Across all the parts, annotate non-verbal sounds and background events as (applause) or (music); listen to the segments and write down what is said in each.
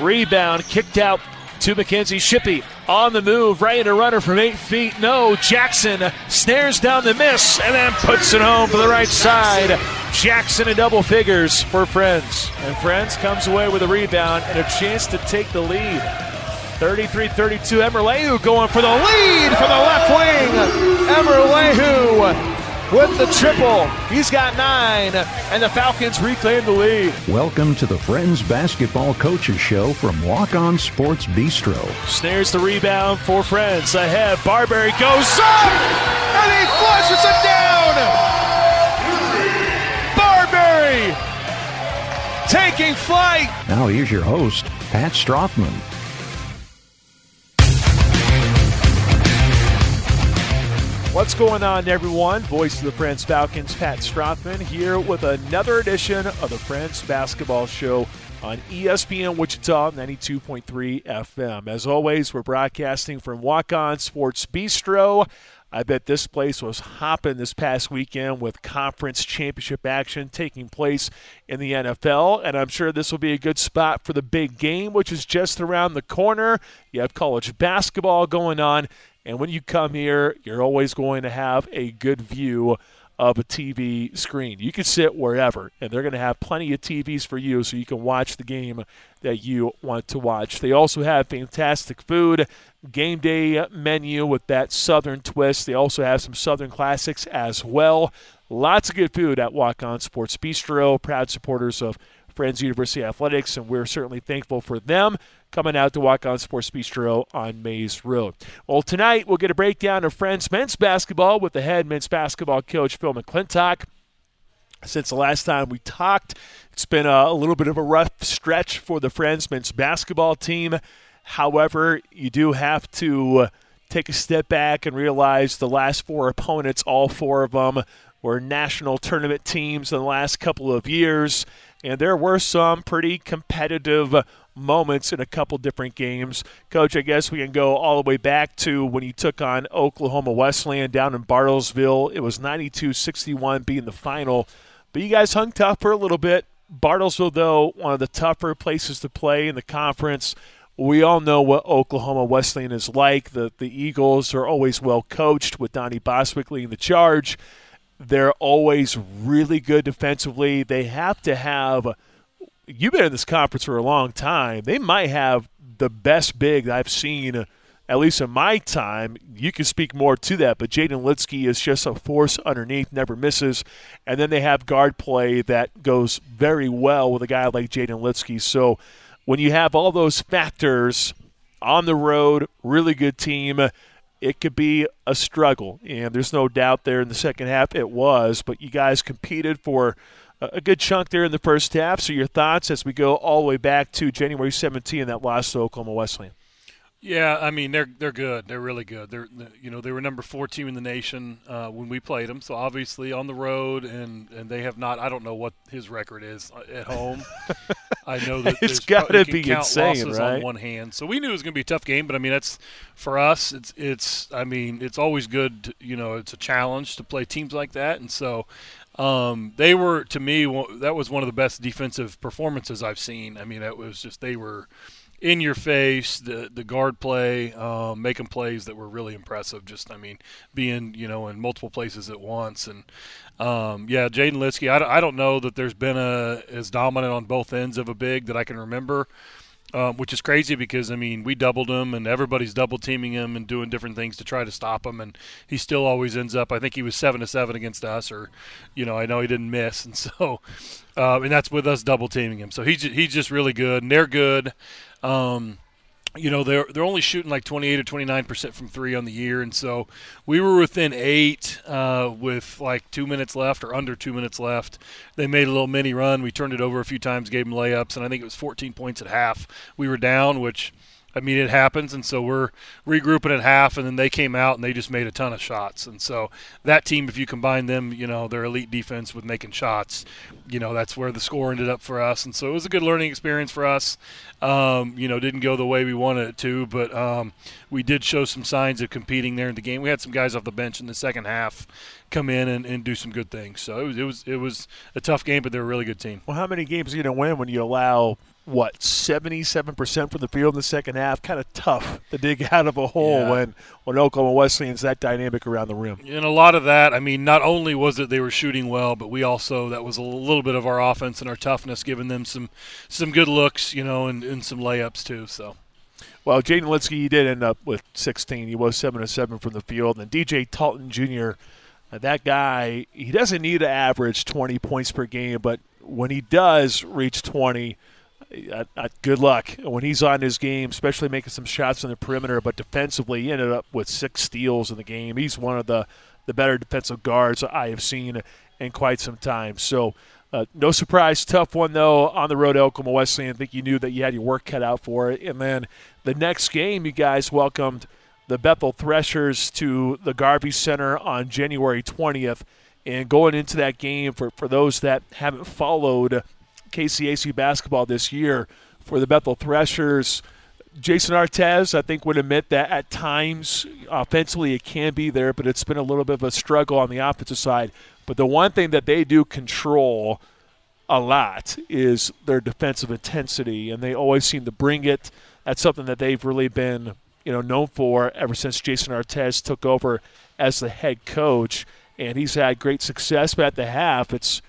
Rebound kicked out to Mackenzie Shippey. On the move, right in a runner from eight feet. No, Jackson snares down the miss and then puts it home for the right side. Jackson in double figures for Friends. And Friends comes away with a rebound and a chance to take the lead. 33 32. Emerlehu going for the lead from the left wing. Emerlehu with the triple. He's got nine, and the Falcons reclaim the lead. Welcome to the Friends Basketball Coaches Show from Walk On Sports Bistro. Snares the rebound for Friends. Ahead, Barberry goes up, and he flushes it down. Barberry taking flight. Now here's your host, Pat Strothman. What's going on, everyone? Voice of the Friends Falcons, Pat Strothman, here with another edition of the Friends Basketball Show on ESPN Wichita 92.3 FM. As always, we're broadcasting from Walk On Sports Bistro. I bet this place was hopping this past weekend with conference championship action taking place in the NFL. And I'm sure this will be a good spot for the big game, which is just around the corner. You have college basketball going on. And when you come here, you're always going to have a good view of a TV screen. You can sit wherever, and they're going to have plenty of TVs for you so you can watch the game that you want to watch. They also have fantastic food, game day menu with that Southern twist. They also have some Southern classics as well. Lots of good food at Walk On Sports Bistro, proud supporters of Friends University Athletics, and we're certainly thankful for them coming out to Walk On Sports Bistro on Maize Road. Well, tonight we'll get a breakdown of Friends men's basketball with the head men's basketball coach, Phil McClintock. Since the last time we talked, it's been a, a little bit of a rough stretch for the Friends men's basketball team. However, you do have to uh, take a step back and realize the last four opponents, all four of them, were national tournament teams in the last couple of years, and there were some pretty competitive moments in a couple different games. Coach, I guess we can go all the way back to when you took on Oklahoma Wesleyan down in Bartlesville. It was 92 61 being the final, but you guys hung tough for a little bit. Bartlesville, though, one of the tougher places to play in the conference. We all know what Oklahoma Wesleyan is like. The the Eagles are always well coached with Donnie Bostwick leading the charge. They're always really good defensively. They have to have you've been in this conference for a long time. They might have the best big I've seen, at least in my time. You can speak more to that, but Jaden Litsky is just a force underneath, never misses. And then they have guard play that goes very well with a guy like Jaden Litsky. So when you have all those factors on the road, really good team, it could be a struggle. And there's no doubt there in the second half it was, but you guys competed for – a good chunk there in the first half. So your thoughts as we go all the way back to January 17, that loss to Oklahoma Wesleyan. Yeah, I mean they're they're good. They're really good. They're you know they were number four team in the nation uh, when we played them. So obviously on the road, and and they have not. I don't know what his record is uh, at home. (laughs) I know that it's got to be count insane, losses right? On one hand, so we knew it was going to be a tough game. But I mean that's for us. It's it's. I mean it's always good. To, you know it's a challenge to play teams like that, and so um, they were to me that was one of the best defensive performances I've seen. I mean, that was just they were in your face, the the guard play, um, making plays that were really impressive. Just I mean, being you know in multiple places at once, and um, yeah, Jaden Litsky. I, I don't know that there's been a as dominant on both ends of a big that I can remember um, which is crazy because I mean we doubled him and everybody's double teaming him and doing different things to try to stop him, and he still always ends up. I think he was seven to seven against us, or you know I know he didn't miss, and so uh, and that's with us double teaming him. So he's he's just really good, and they're good. Um, you know they're they're only shooting like 28 or 29 percent from three on the year, and so we were within eight uh, with like two minutes left or under two minutes left. They made a little mini run. We turned it over a few times, gave them layups, and I think it was 14 points at half. We were down, which I mean, it happens, and so we're regrouping at half, and then they came out and they just made a ton of shots. And so that team, if you combine them, you know, their elite defense with making shots, you know, that's where the score ended up for us. And so it was a good learning experience for us. Um, you know, didn't go the way we wanted it to, but um, we did show some signs of competing there in the game. We had some guys off the bench in the second half come in and, and do some good things. So it was, it was it was a tough game, but they're a really good team. Well, how many games are you going to win when you allow what 77% from the field in the second half. Kind of tough to dig (laughs) out of a hole Yeah. when when Oklahoma Wesleyan's that dynamic around the rim. And a lot of that, I mean, not only was it they were shooting well, but we also that was a little bit of our offense and our toughness, giving them some some good looks, you know, and, and some layups too. So Well, Jaden Litsky he did end up with 16. He was seven to seven from the field, and DJ Talton Jr. uh, That guy, he doesn't need to average 20 points per game, but when he does reach 20, uh, uh, good luck when he's on his game, especially making some shots on the perimeter. But defensively, he ended up with six steals in the game. He's one of the, the better defensive guards I have seen in quite some time. So, uh, no surprise, tough one though on the road. Oklahoma Wesleyan. I think you knew that you had your work cut out for it. And then the next game, you guys welcomed the Bethel Threshers to the Garvey Center on January 20th. And going into that game, for, for those that haven't followed KCAC basketball this year, for the Bethel Threshers, Jason Artez, I think, would admit that at times offensively it can be there, but it's been a little bit of a struggle on the offensive side. But the one thing that they do control a lot is their defensive intensity, and they always seem to bring it. That's something that they've really been, you know, known for ever since Jason Artez took over as the head coach, and he's had great success. But at the half, it's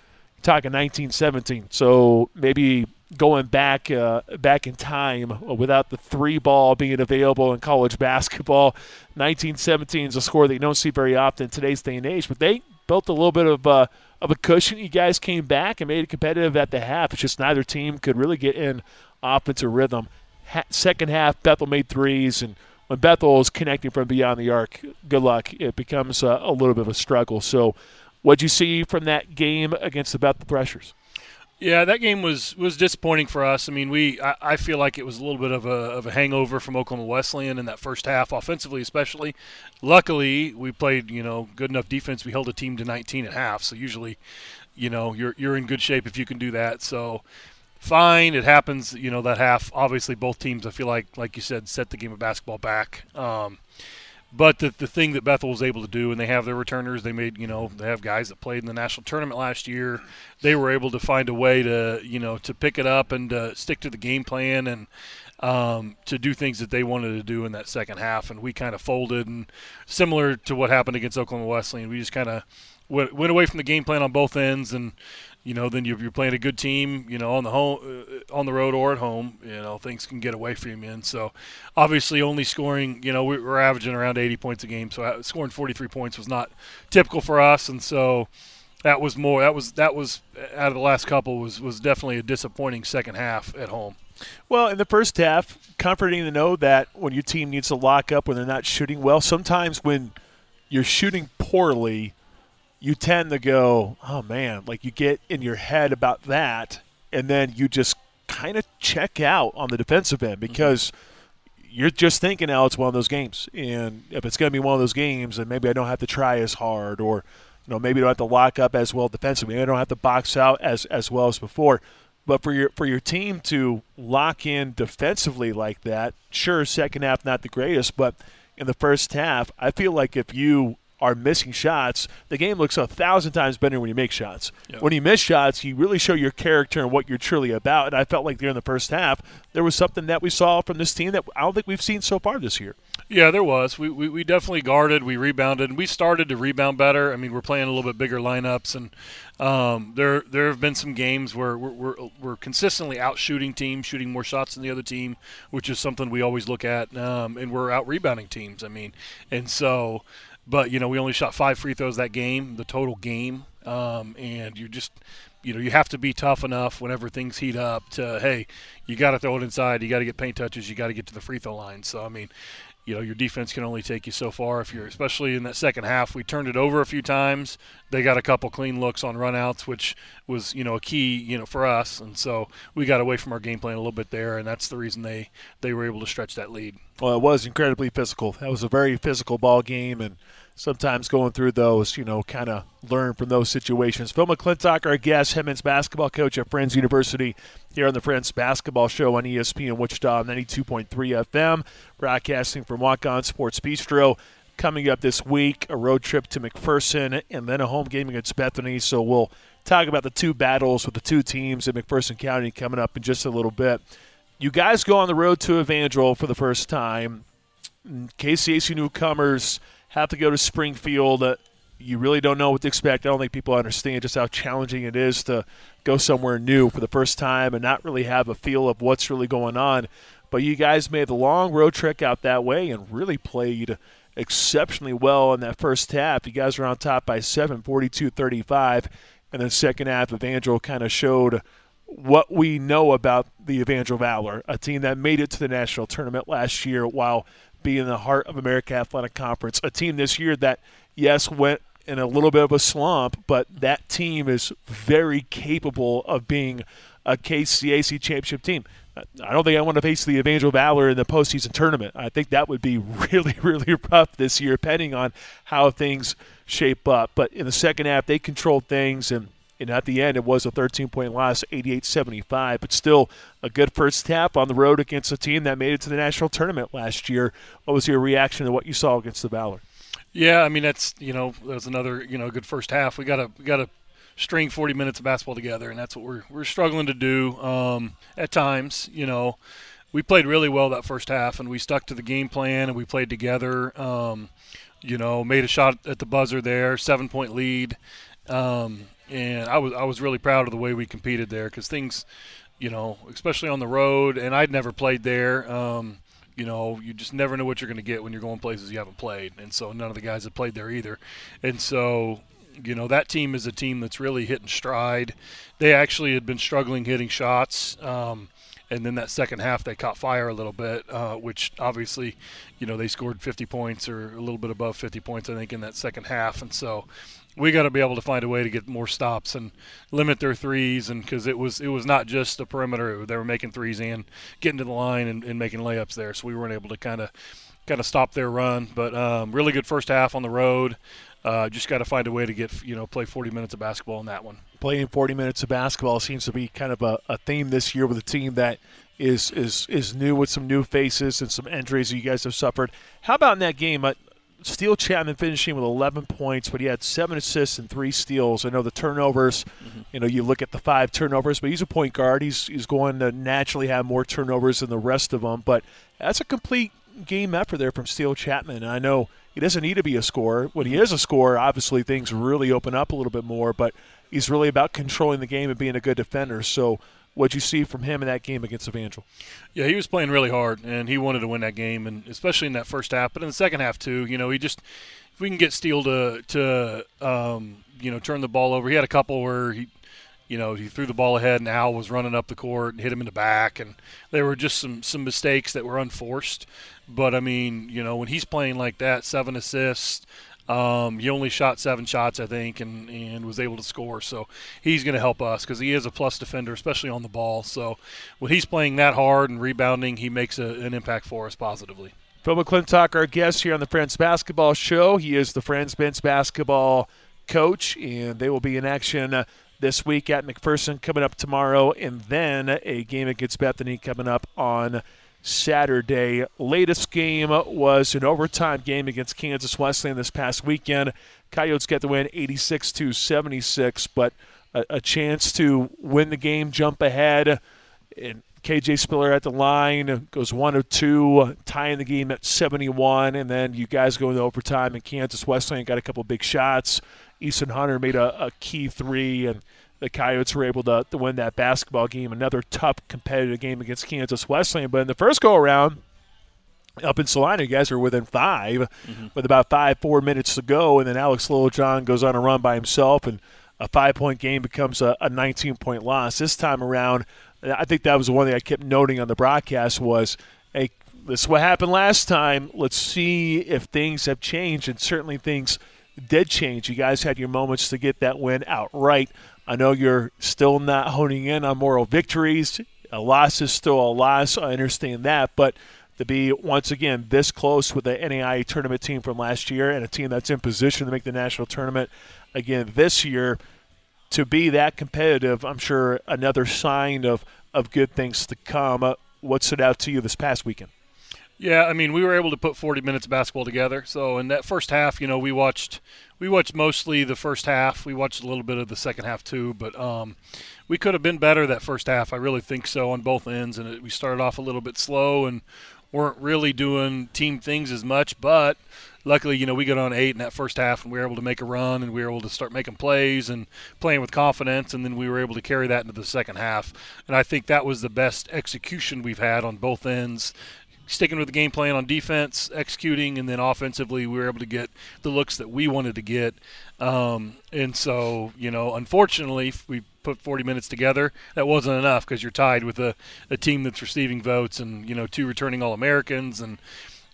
talking 1917, so maybe going back uh, back in time without the three ball being available in college basketball. 1917 is a score that you don't see very often in today's day and age, but they built a little bit of uh, of a cushion. You guys came back and made it competitive at the half. It's just neither team could really get in offensive rhythm. Ha- second half, Bethel made threes, and when Bethel is connecting from beyond the arc, good luck. It becomes uh, a little bit of a struggle. So, what'd you see from that game against the Bethel Threshers? Yeah, that game was was disappointing for us. I mean, we I, I feel like it was a little bit of a of a hangover from Oklahoma Wesleyan in that first half, offensively especially. Luckily, we played you know good enough defense. We held a team to 19 at half. So usually, you know, you're you're in good shape if you can do that. So fine, it happens. You know that half. Obviously, both teams I feel like like you said set the game of basketball back. Um, but the, the thing that Bethel was able to do, and they have their returners, they made, you know, they have guys that played in the national tournament last year. They were able to find a way to, you know, to pick it up and uh, stick to the game plan and um, to do things that they wanted to do in that second half. And we kind of folded, and similar to what happened against Oklahoma Wesleyan, we just kind of went, went away from the game plan on both ends and you know, then you're, you're playing a good team, you know, on the home, uh, on the road or at home, you know, things can get away from you. And so, obviously, only scoring, you know, we we're averaging around 80 points a game, so uh, scoring 43 points was not typical for us. And so, that was more. That was that was uh, out of the last couple was was definitely a disappointing second half at home. Well, in the first half, comforting to know that when your team needs to lock up when they're not shooting well, sometimes when you're shooting poorly, you tend to go, oh man, like you get in your head about that, and then you just kind of check out on the defensive end mm-hmm. because you're just thinking, now it's one of those games. And if it's going to be one of those games, then maybe I don't have to try as hard, or you know, maybe I don't have to lock up as well defensively. Maybe I don't have to box out as as well as before. But for your for your team to lock in defensively like that, sure, second half not the greatest, but in the first half, I feel like if you are missing shots, the game looks a thousand times better when you make shots. Yep. When you miss shots, you really show your character and what you're truly about. And I felt like during the first half, there was something that we saw from this team that I don't think we've seen so far this year. Yeah, there was. We, we, we definitely guarded. We rebounded, and we started to rebound better. I mean, we're playing a little bit bigger lineups, and um, there there have been some games where we're, we're, we're consistently out shooting teams, shooting more shots than the other team, which is something we always look at. Um, and we're out rebounding teams. I mean, and so, but you know, we only shot five free throws that game, the total game, um, and you just you know you have to be tough enough whenever things heat up to hey you got to throw it inside you got to get paint touches you got to get to the free throw line. So i mean you know your defense can only take you so far. If you're especially in that second half we turned it over a few times. They got a couple clean looks on runouts which was you know a key you know for us. And so we got away from our game plan a little bit there and that's the reason they they were able to stretch that lead. Well, it was incredibly physical. That was a very physical ball game, and sometimes going through those, you know, kind of learn from those situations. Phil McClintock, our guest, Hemmings basketball coach at Friends University, here on the Friends Basketball Show on ESPN Wichita 92.3 FM, broadcasting from Walk On Sports Bistro. Coming up this week, a road trip to McPherson, and then a home game against Bethany. So we'll talk about the two battles with the two teams in McPherson County coming up in just a little bit. You guys go on the road to Evangel for the first time. KCAC newcomers have to go to Springfield. Uh, you really don't know what to expect. I don't think people understand just how challenging it is to go somewhere new for the first time and not really have a feel of what's really going on. But you guys made the long road trek out that way and really played exceptionally well in that first half. You guys were on top by 7, 42 35. And then second half, Evangel kind of showed what we know about the Evangel Valor, a team that made it to the national tournament last year while being in the heart of America Athletic Conference. A team this year that, yes, went in a little bit of a slump, but that team is very capable of being a KCAC championship team. I don't think I want to face the Evangel Valor in the postseason tournament. I think that would be (laughs) really, really rough this year, depending on how things shape up. But in the second half, they controlled things, and, and at the end, it was a 13 point loss, 88 75. But still, a good first half on the road against a team that made it to the national tournament last year. What was your reaction to what you saw against the Valor? Yeah, I mean that's you know that was another you know good first half. We got to got to string 40 minutes of basketball together, and that's what we're we're struggling to do um, at times. You know, we played really well that first half, and we stuck to the game plan, and we played together. Um, you know, made a shot at the buzzer there, seven point lead, um, and I was I was really proud of the way we competed there because things, you know, especially on the road, and I'd never played there. Um, you know, you just never know what you're going to get when you're going places you haven't played. And so none of the guys have played there either. And so, you know, that team is a team that's really hitting stride. They actually had been struggling hitting shots. Um, and then that second half they caught fire a little bit, uh, which obviously, you know, they scored 50 points or a little bit above 50 points, I think, in that second half. And so we got to be able to find a way to get more stops and limit their threes and because it was it was not just the perimeter they were making threes and getting to the line and, and making layups there so we weren't able to kind of kind of stop their run but um, really good first half on the road uh, just got to find a way to get you know play 40 minutes of basketball in that one playing 40 minutes of basketball seems to be kind of a, a theme this year with a team that is is is new with some new faces and some injuries you guys have suffered. How about in that game? Steele Chapman finishing with 11 points, but he had seven assists and three steals. I know the turnovers, mm-hmm. you know, you look at the five turnovers, but he's a point guard. He's, he's going to naturally have more turnovers than the rest of them, but that's a complete game effort there from Steele Chapman. And I know he doesn't need to be a scorer. When he is a scorer, obviously things really open up a little bit more, but he's really about controlling the game and being a good defender. So what you see from him in that game against Evangel. Yeah, he was playing really hard, and he wanted to win that game, and especially in that first half, but in the second half too. You know, he just if we can get Steele to to um, you know turn the ball over. He had a couple where he. You know, he threw the ball ahead, and Al was running up the court and hit him in the back, and there were just some some mistakes that were unforced. But I mean, you know, when he's playing like that, seven assists, um, he only shot seven shots, I think, and, and was able to score. So he's going to help us because he is a plus defender, especially on the ball. So when he's playing that hard and rebounding, he makes a, an impact for us positively. Phil McClintock, our guest here on the Friends Basketball Show. He is the Friends men's basketball coach, and they will be in action uh, this week at McPherson coming up tomorrow, and then a game against Bethany coming up on Saturday. Latest game was an overtime game against Kansas Wesleyan this past weekend. Coyotes get the win 86 to 76, but a, a, chance to win the game, jump ahead. And KJ Spiller at the line goes one of two, tying the game at 71. And then you guys go into overtime, and Kansas Wesleyan got a couple big shots. Easton Hunter made a, a key three, and the Coyotes were able to, to win that basketball game. Another tough competitive game against Kansas Wesleyan. But in the first go around, up in Salina, you guys are within 5 mm-hmm. with about five, four minutes to go, and then Alex Littlejohn goes on a run by himself, and a five point game becomes a, a 19 point loss. This time around, I think that was the one thing I kept noting on the broadcast was, hey, this is what happened last time. Let's see if things have changed, and certainly things did change. You guys had your moments to get that win outright. I know you're still not honing in on moral victories. A loss is still a loss. I understand that. But to be, once again, this close with the NAIA tournament team from last year and a team that's in position to make the national tournament again this year, to be that competitive, I'm sure another sign of, of good things to come. Uh, what stood out to you this past weekend? Yeah, I mean, we were able to put 40 minutes of basketball together. So in that first half, you know, we watched we watched mostly the first half. We watched a little bit of the second half too, but um, we could have been better that first half. I really think so on both ends. And it, we started off a little bit slow and weren't really doing team things as much. But luckily, you know, we got on eight in that first half and we were able to make a run and we were able to start making plays and playing with confidence. And then we were able to carry that into the second half. And I think that was the best execution we've had on both ends sticking with the game plan on defense, executing, and then offensively, we were able to get the looks that we wanted to get. Um, and so, you know, unfortunately, we put 40 minutes together. That wasn't enough because you're tied with a, a team that's receiving votes and, you know, two returning All Americans and –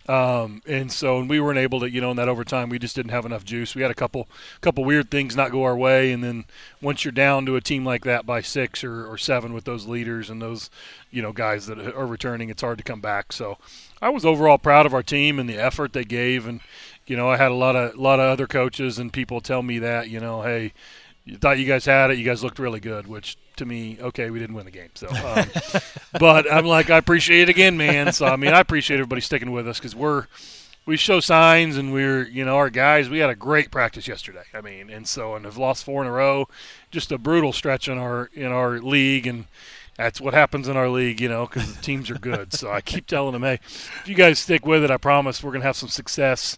um, and so and we weren't able to, you know, in that overtime, we just didn't have enough juice. We had a couple couple weird things not go our way, and then once you're down to a team like that by six or, or seven with those leaders and those, you know, guys that are returning, it's hard to come back. So I was overall proud of our team and the effort they gave, and you know, I had a lot of a lot of other coaches and people tell me that, you know, hey, you thought you guys had it. You guys looked really good, which to me, okay, we didn't win the game. So, um, (laughs) but I'm like, I appreciate it again, man. So, I mean, I appreciate everybody sticking with us because we're we show signs and we're you know our guys. We had a great practice yesterday. I mean, and so and have lost four in a row. Just a brutal stretch in our in our league and. That's what happens in our league, you know, because the teams are good. So I keep telling them, hey, if you guys stick with it, I promise we're going to have some success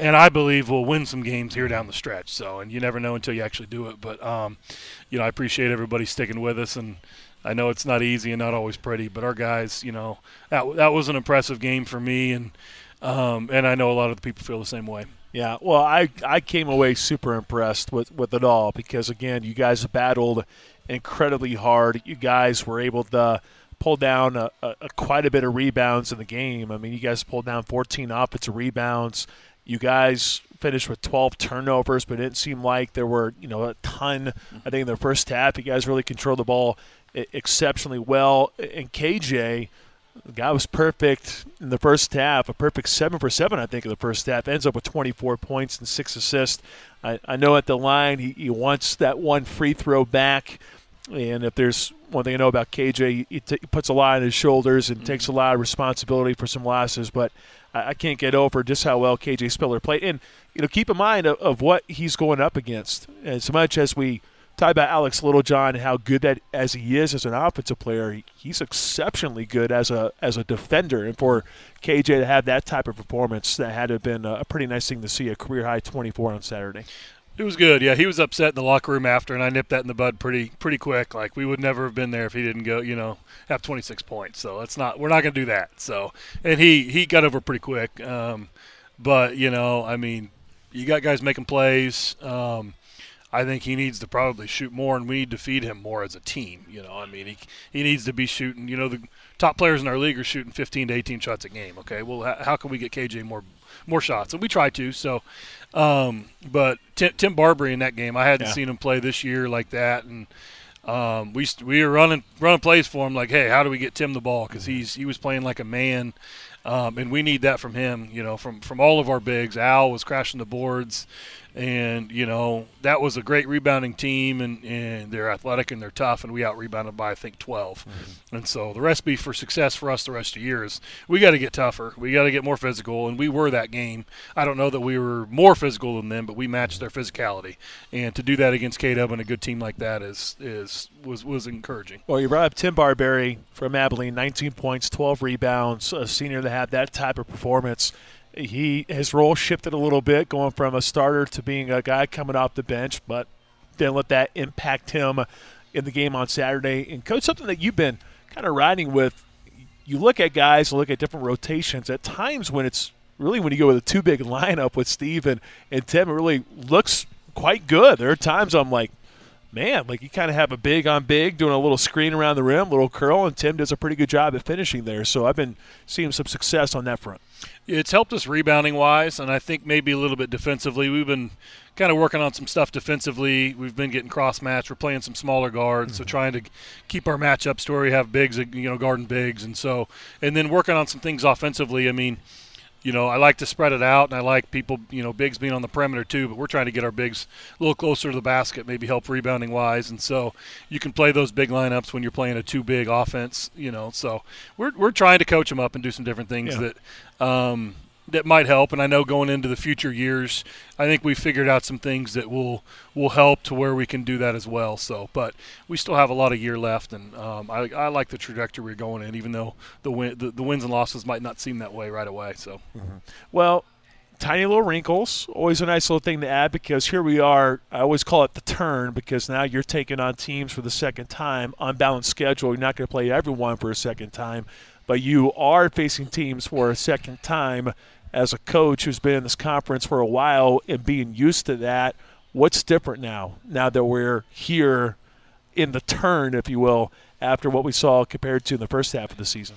and I believe we'll win some games here down the stretch. So, and you never know until you actually do it. But, um, you know, I appreciate everybody sticking with us, and I know it's not easy and not always pretty. But our guys, you know, that that was an impressive game for me, and um, and I know a lot of the people feel the same way. Yeah, well, I I came away super impressed with with it all because again, you guys battled incredibly hard. You guys were able to pull down a, a, quite a bit of rebounds in the game. I mean, you guys pulled down 14 offensive rebounds. You guys finished with 12 turnovers, but it didn't seem like there were, you know, a ton. I think in the first half, you guys really controlled the ball exceptionally well. And KJ, the guy was perfect in the first half, a perfect seven for seven, I think, in the first half. Ends up with 24 points and six assists. I, I know at the line he, he wants that one free throw back. And if there's one thing I know about KJ, he, t- he puts a lot on his shoulders and mm-hmm. takes a lot of responsibility for some losses. But I, can't get over just how well KJ Spiller played. And you know, keep in mind of, of what he's going up against. As much as we talk about Alex Littlejohn and how good that as he is as an offensive player, he's exceptionally good as a as a defender. And for KJ to have that type of performance, that had to have been a pretty nice thing to see. A career high 24 on Saturday. It was good. Yeah, he was upset in the locker room after, and I nipped that in the bud pretty pretty quick. Like we would never have been there if he didn't go, you know, have 26 points. So that's not we're not going to do that. So and he he got over pretty quick. Um, but you know, I mean, you got guys making plays. Um, I think he needs to probably shoot more, and we need to feed him more as a team. You know, I mean, he he needs to be shooting. You know, the top players in our league are shooting 15 to 18 shots a game. Okay, well, how, how can we get KJ more more shots? And we try to. So, um, but Tim, Tim Barbary in that game, I hadn't yeah. seen him play this year like that, and um, we we were running running plays for him like, hey, how do we get Tim the ball? Because he's he was playing like a man, um, and we need that from him. You know, from from all of our bigs. Al was crashing the boards and you know that was a great rebounding team and, and they're athletic and they're tough and we out rebounded by i think 12 mm-hmm. and so the recipe for success for us the rest of the year is we got to get tougher we got to get more physical and we were that game. I don't know that we were more physical than them but we matched their physicality. And to do that against k-dub and a good team like that is is was was encouraging. Well you brought up tim barberry from abilene 19 points 12 rebounds a senior that had that type of performance he his role shifted a little bit, going from a starter to being a guy coming off the bench, but didn't let that impact him in the game on Saturday. And coach, something that you've been kind of riding with. You look at guys, look at different rotations. At times when it's really when you go with a two big (laughs) lineup with Steve and, and Tim, it really looks quite good. There are times I'm like, man, like you kind of have a big on big, doing a little screen around the rim, little curl, and Tim does a pretty good job at finishing there. So I've been seeing some success on that front. It's helped us rebounding wise, and I think maybe a little bit defensively. We've been kind of working on some stuff defensively. We've been getting cross match. We're playing some smaller guards, mm-hmm. so trying to keep our matchups where we have bigs, you know, guarding bigs, and so and then working on some things offensively. I mean you know, I like to spread it out, and I like people, you know, bigs being on the perimeter too. But we're trying to get our bigs a little closer to the basket, maybe help rebounding wise, and so you can play those big lineups when you're playing a two big offense, you know. So we're we're trying to coach them up and do some different things yeah. that. Um, that might help. And I know going into the future years, I think we figured out some things that will will help to where we can do that as well. So, but we still have a lot of year left, and um, I, I like the trajectory we're going in, even though the, win, the, the wins and losses might not seem that way right away. So, mm-hmm. well. Tiny little wrinkles, always a nice little thing to add because here we are. I always call it the turn because now you're taking on teams for the second time on balanced schedule. You're not going to play everyone for a second time, but you are facing teams for a second time as a coach who's been in this conference for a while and being used to that, what's different now? Now that we're here in the turn, if you will, after what we saw compared to the first half of the season.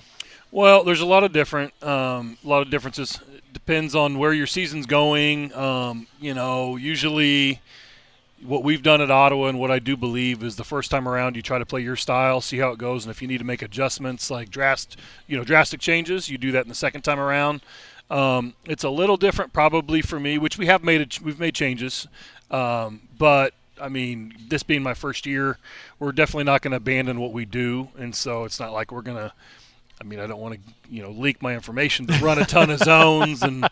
Well, there's a lot of different, um, a lot of differences. It depends on where your season's going. Um, you know, usually what we've done at Ottawa and what I do believe is the first time around you try to play your style, see how it goes, and if you need to make adjustments like drastic, you know, drastic changes, you do that in the second time around. Um, it's a little different probably for me, which we have made it, we've made changes, um, but I mean, this being my first year, we're definitely not going to abandon what we do, and so it's not like we're going to I mean, I don't want to, you know, leak my information to run a ton of zones and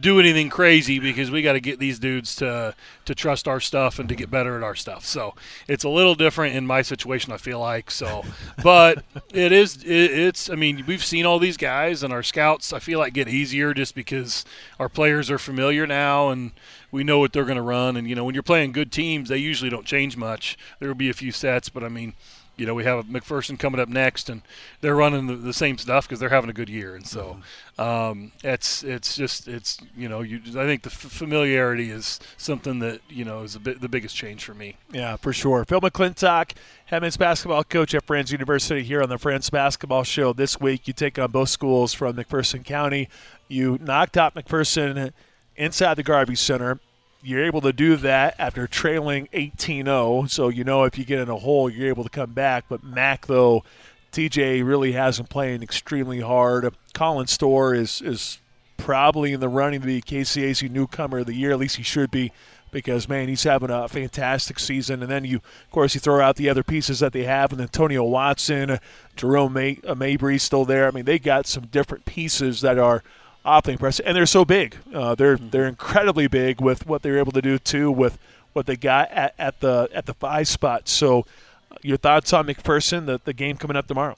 do anything crazy because we got to get these dudes to to trust our stuff and to get better at our stuff. So it's a little different in my situation. I feel like so, but it is. It, it's. I mean, we've seen all these guys and our scouts. I feel like get easier just because our players are familiar now and we know what they're going to run. And you know, when you're playing good teams, they usually don't change much. There will be a few sets, but I mean you know, we have McPherson coming up next, and they're running the, the same stuff because they're having a good year, and so mm-hmm. um, it's it's just it's you know, you I think the f- familiarity is something that you know is a bit the biggest change for me. Yeah, for sure. Phil McClintock, head men's basketball coach at Friends University here on the Friends Basketball Show. This week, you take on both schools from McPherson County. You knocked out McPherson inside the Garvey Center you're able to do that after trailing 18-0. So you know if you get in a hole, you're able to come back. But Mac though, TJ really hasn't playing extremely hard. Colin Storr is is probably in the running to be KCAC newcomer of the year. At least he should be. Because man, he's having a fantastic season, and then you, of course, you throw out the other pieces that they have, and Antonio Watson, Jerome May, uh, Mabry still there. I mean, they got some different pieces that are awfully impressive, and they're so big. Uh, they're mm-hmm. they're incredibly big with what they're able to do too with what they got at, at the at the five spot. So, uh, your thoughts on McPherson, the the game coming up tomorrow?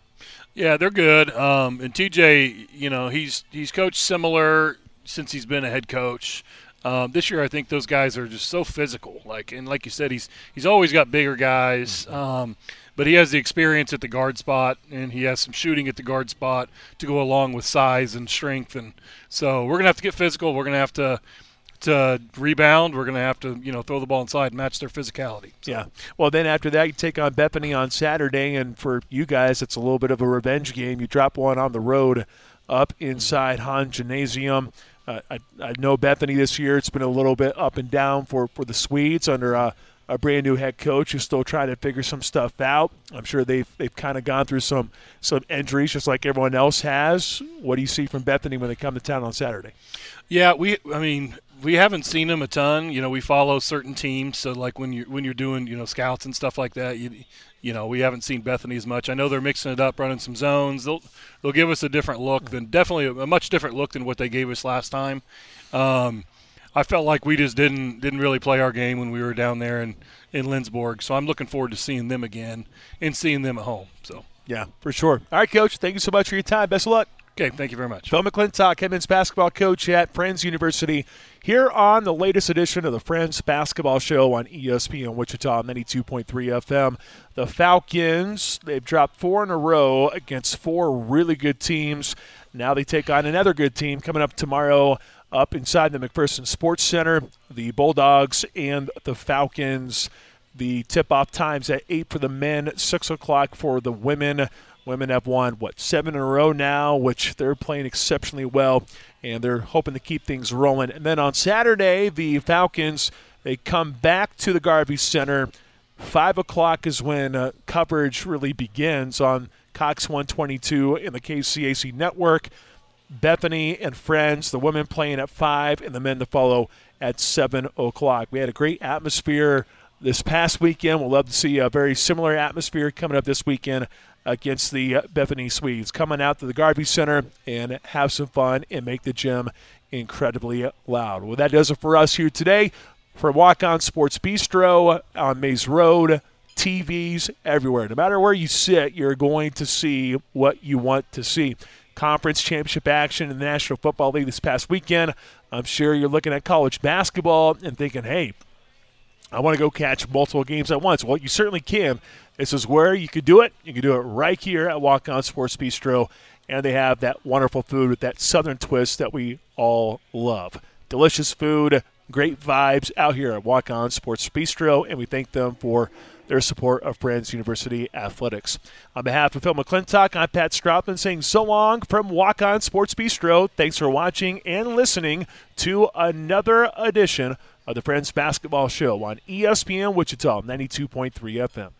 Yeah, they're good. Um, and TJ, you know, he's he's coached similar since he's been a head coach. Um, this year, I think those guys are just so physical. Like and like you said, he's he's always got bigger guys. Mm-hmm. Um, but he has the experience at the guard spot, and he has some shooting at the guard spot to go along with size and strength. And so we're gonna have to get physical. We're gonna have to to rebound. We're going to have to, you know, throw the ball inside and match their physicality. So. Yeah. Well, then after that, you take on Bethany on Saturday, and for you guys, it's a little bit of a revenge game. You drop one on the road up inside Hahn Gymnasium. Uh, I, I know Bethany this year. It's been a little bit up and down for, for the Swedes under uh, a brand new head coach who's still trying to figure some stuff out. I'm sure they've they've kind of gone through some some injuries just like everyone else has. What do you see from Bethany when they come to town on Saturday? Yeah, we I mean we haven't seen them a ton. You know, we follow certain teams, so like when you're when you're doing you know scouts and stuff like that, you you know we haven't seen Bethany as much. I know they're mixing it up, running some zones. They'll they'll give us a different look than definitely a, a much different look than what they gave us last time. Um, I felt like we just didn't didn't really play our game when we were down there in in Lindsborg. So I'm looking forward to seeing them again and seeing them at home. So yeah, for sure. All right, coach. Thank you so much for your time. Best of luck. Okay, thank you very much. Phil McClintock, head men's basketball coach at Friends University, here on the latest edition of the Friends Basketball Show on ESPN Wichita 92.3 FM. The Falcons, they've dropped four in a row against four really good teams. Now they take on another good team coming up tomorrow up inside the McPherson Sports Center. The Bulldogs and the Falcons. The tip off times at 8 for the men, 6 o'clock for the women. Women have won, what, seven in a row now, which they're playing exceptionally well, and they're hoping to keep things rolling. And then on Saturday, the Falcons, they come back to the Garvey Center. 5 o'clock is when uh, coverage really begins on Cox 122 in the KCAC network Bethany and Friends, the women playing at 5, and the men to follow at 7 o'clock. We had a great atmosphere this past weekend. We'll love to see a very similar atmosphere coming up this weekend against the uh, Bethany Swedes. Coming out to the Garvey Center and have some fun and make the gym incredibly loud. Well, that does it for us here today. For Walk On Sports Bistro on Maize Road, TVs everywhere. No matter where you sit, you're going to see what you want to see. Conference championship action in the National Football League this past weekend. I'm sure you're looking at college basketball and thinking, hey, I want to go catch multiple games at once. Well, you certainly can. This is where you could do it. You can do it right here at Walk On Sports Bistro. And they have that wonderful food with that southern twist that we all love. Delicious food, great vibes out here at Walk On Sports Bistro. And we thank them for their support of Friends University Athletics. On behalf of Phil McClintock, I'm Pat Strothman saying so long from Walk On Sports Bistro. Thanks for watching and listening to another edition of the Friends Basketball Show on ESPN Wichita 92.3 FM.